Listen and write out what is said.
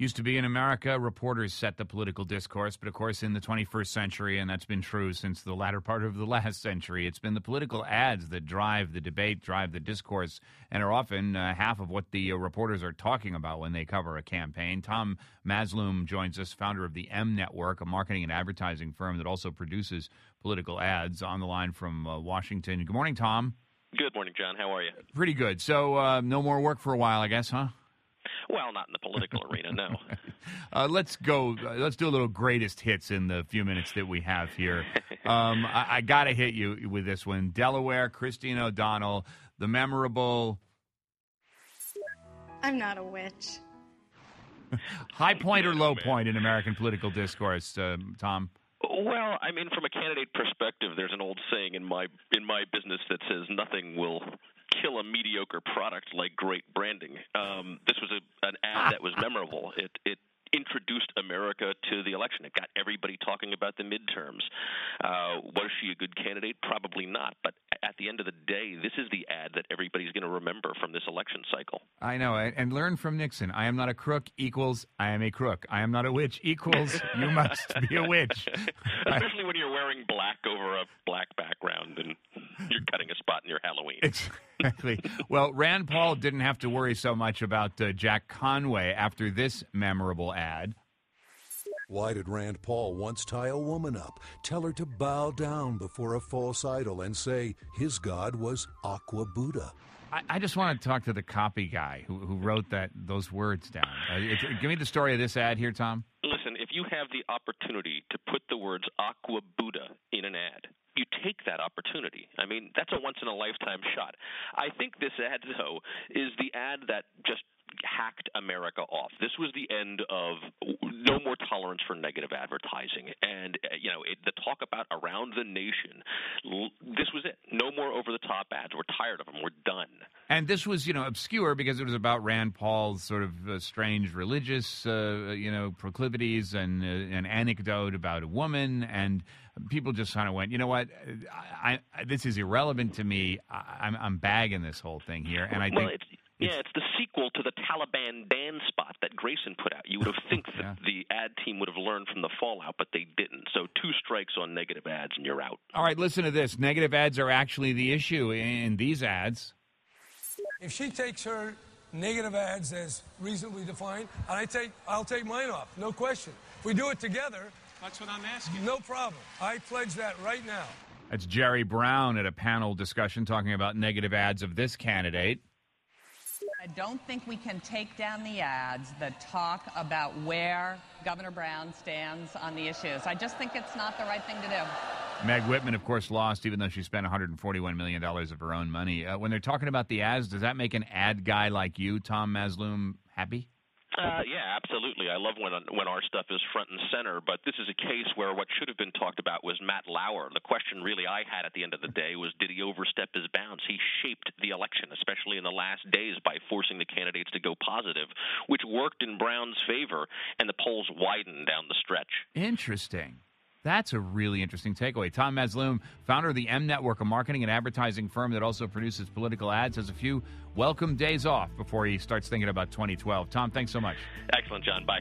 Used to be in America, reporters set the political discourse, but of course, in the 21st century, and that's been true since the latter part of the last century, it's been the political ads that drive the debate, drive the discourse, and are often uh, half of what the uh, reporters are talking about when they cover a campaign. Thom Mazloom joins us, founder of the M Network, a marketing and advertising firm that also produces political ads, on the line from uh, Washington. Good morning, Thom. Good morning, John. How are you? Pretty good. So, uh, no more work for a while, I guess, huh? Well, not in the political arena, no. Uh, let's go. Uh, let's do a little greatest hits in the few minutes that we have here. Um, I, I got to hit you with this one. Delaware, Christine O'Donnell, the memorable. I'm not a witch. High point or low point in American political discourse, uh, Thom? Well, I mean, from a candidate perspective, there's an old saying in my in my business that says nothing will kill a mediocre product like great branding. Um, this was a, an ad that was memorable. It it introduced America to the election. It got everybody talking about the midterms. Uh, was she a good candidate? Probably not. But at the end of the day, this is the ad that everybody's going to remember from this election cycle. I know, and learn from Nixon. I am not a crook equals I am a crook. I am not a witch equals you must be a witch. Especially when you're wearing black over a black background and you're cutting a spot in your Halloween. Exactly. well, Rand Paul didn't have to worry so much about uh, Jack Conway after this memorable ad. Why did Rand Paul once tie a woman up, tell her to bow down before a false idol, and say his god was Aqua Buddha? I, I just want to talk to the copy guy who, who wrote that those words down. Uh, it, give me the story of this ad here, Thom. Listen, if you have the opportunity to put the words Aqua Buddha in an ad, you take that opportunity. I mean, that's a once in a lifetime shot. I think this ad, though, is the ad that just hacked America off. This was the end of no more tolerance for negative advertising, and uh, you know it, the talk about around the nation. This was it. No more over the top ads. We're tired of them. We're done. And this was you know obscure because it was about Rand Paul's sort of uh, strange religious uh, you know proclivities and uh, an anecdote about a woman and people just kind of went, you know what, I, I, this is irrelevant to me. I, am I'm, I'm bagging this whole thing here, and I well, think. It's, yeah, it's the sequel to the Taliban Dan spot that Grayson put out. You would have think yeah. that the ad team would have learned from the fallout, but they didn't. So two strikes on negative ads and you're out. All right, listen to this. Negative ads are actually the issue in these ads. If she takes her negative ads as reasonably defined, and I take, I'll take mine off, no question. If we do it together, that's what I'm asking. No problem. I pledge that right now. That's Jerry Brown at a panel discussion talking about negative ads of this candidate. I don't think we can take down the ads that talk about where Governor Brown stands on the issues. I just think it's not the right thing to do. Meg Whitman, of course, lost even though she spent $141 million of her own money. Uh, when they're talking about the ads, does that make an ad guy like you, Thom Mazloom, happy? Uh, yeah, absolutely. I love when when our stuff is front and center, but this is a case where what should have been talked about was Matt Lauer. The question really I had at the end of the day was did he overstep his bounds? He shaped the election, especially in the last days, by forcing the candidates to go positive, which worked in Brown's favor, and the polls widened down the stretch. Interesting. That's a really interesting takeaway. Thom Mazloom, founder of the M Network, a marketing and advertising firm that also produces political ads, has a few welcome days off before he starts thinking about 2012. Thom, thanks so much. Excellent, John. Bye.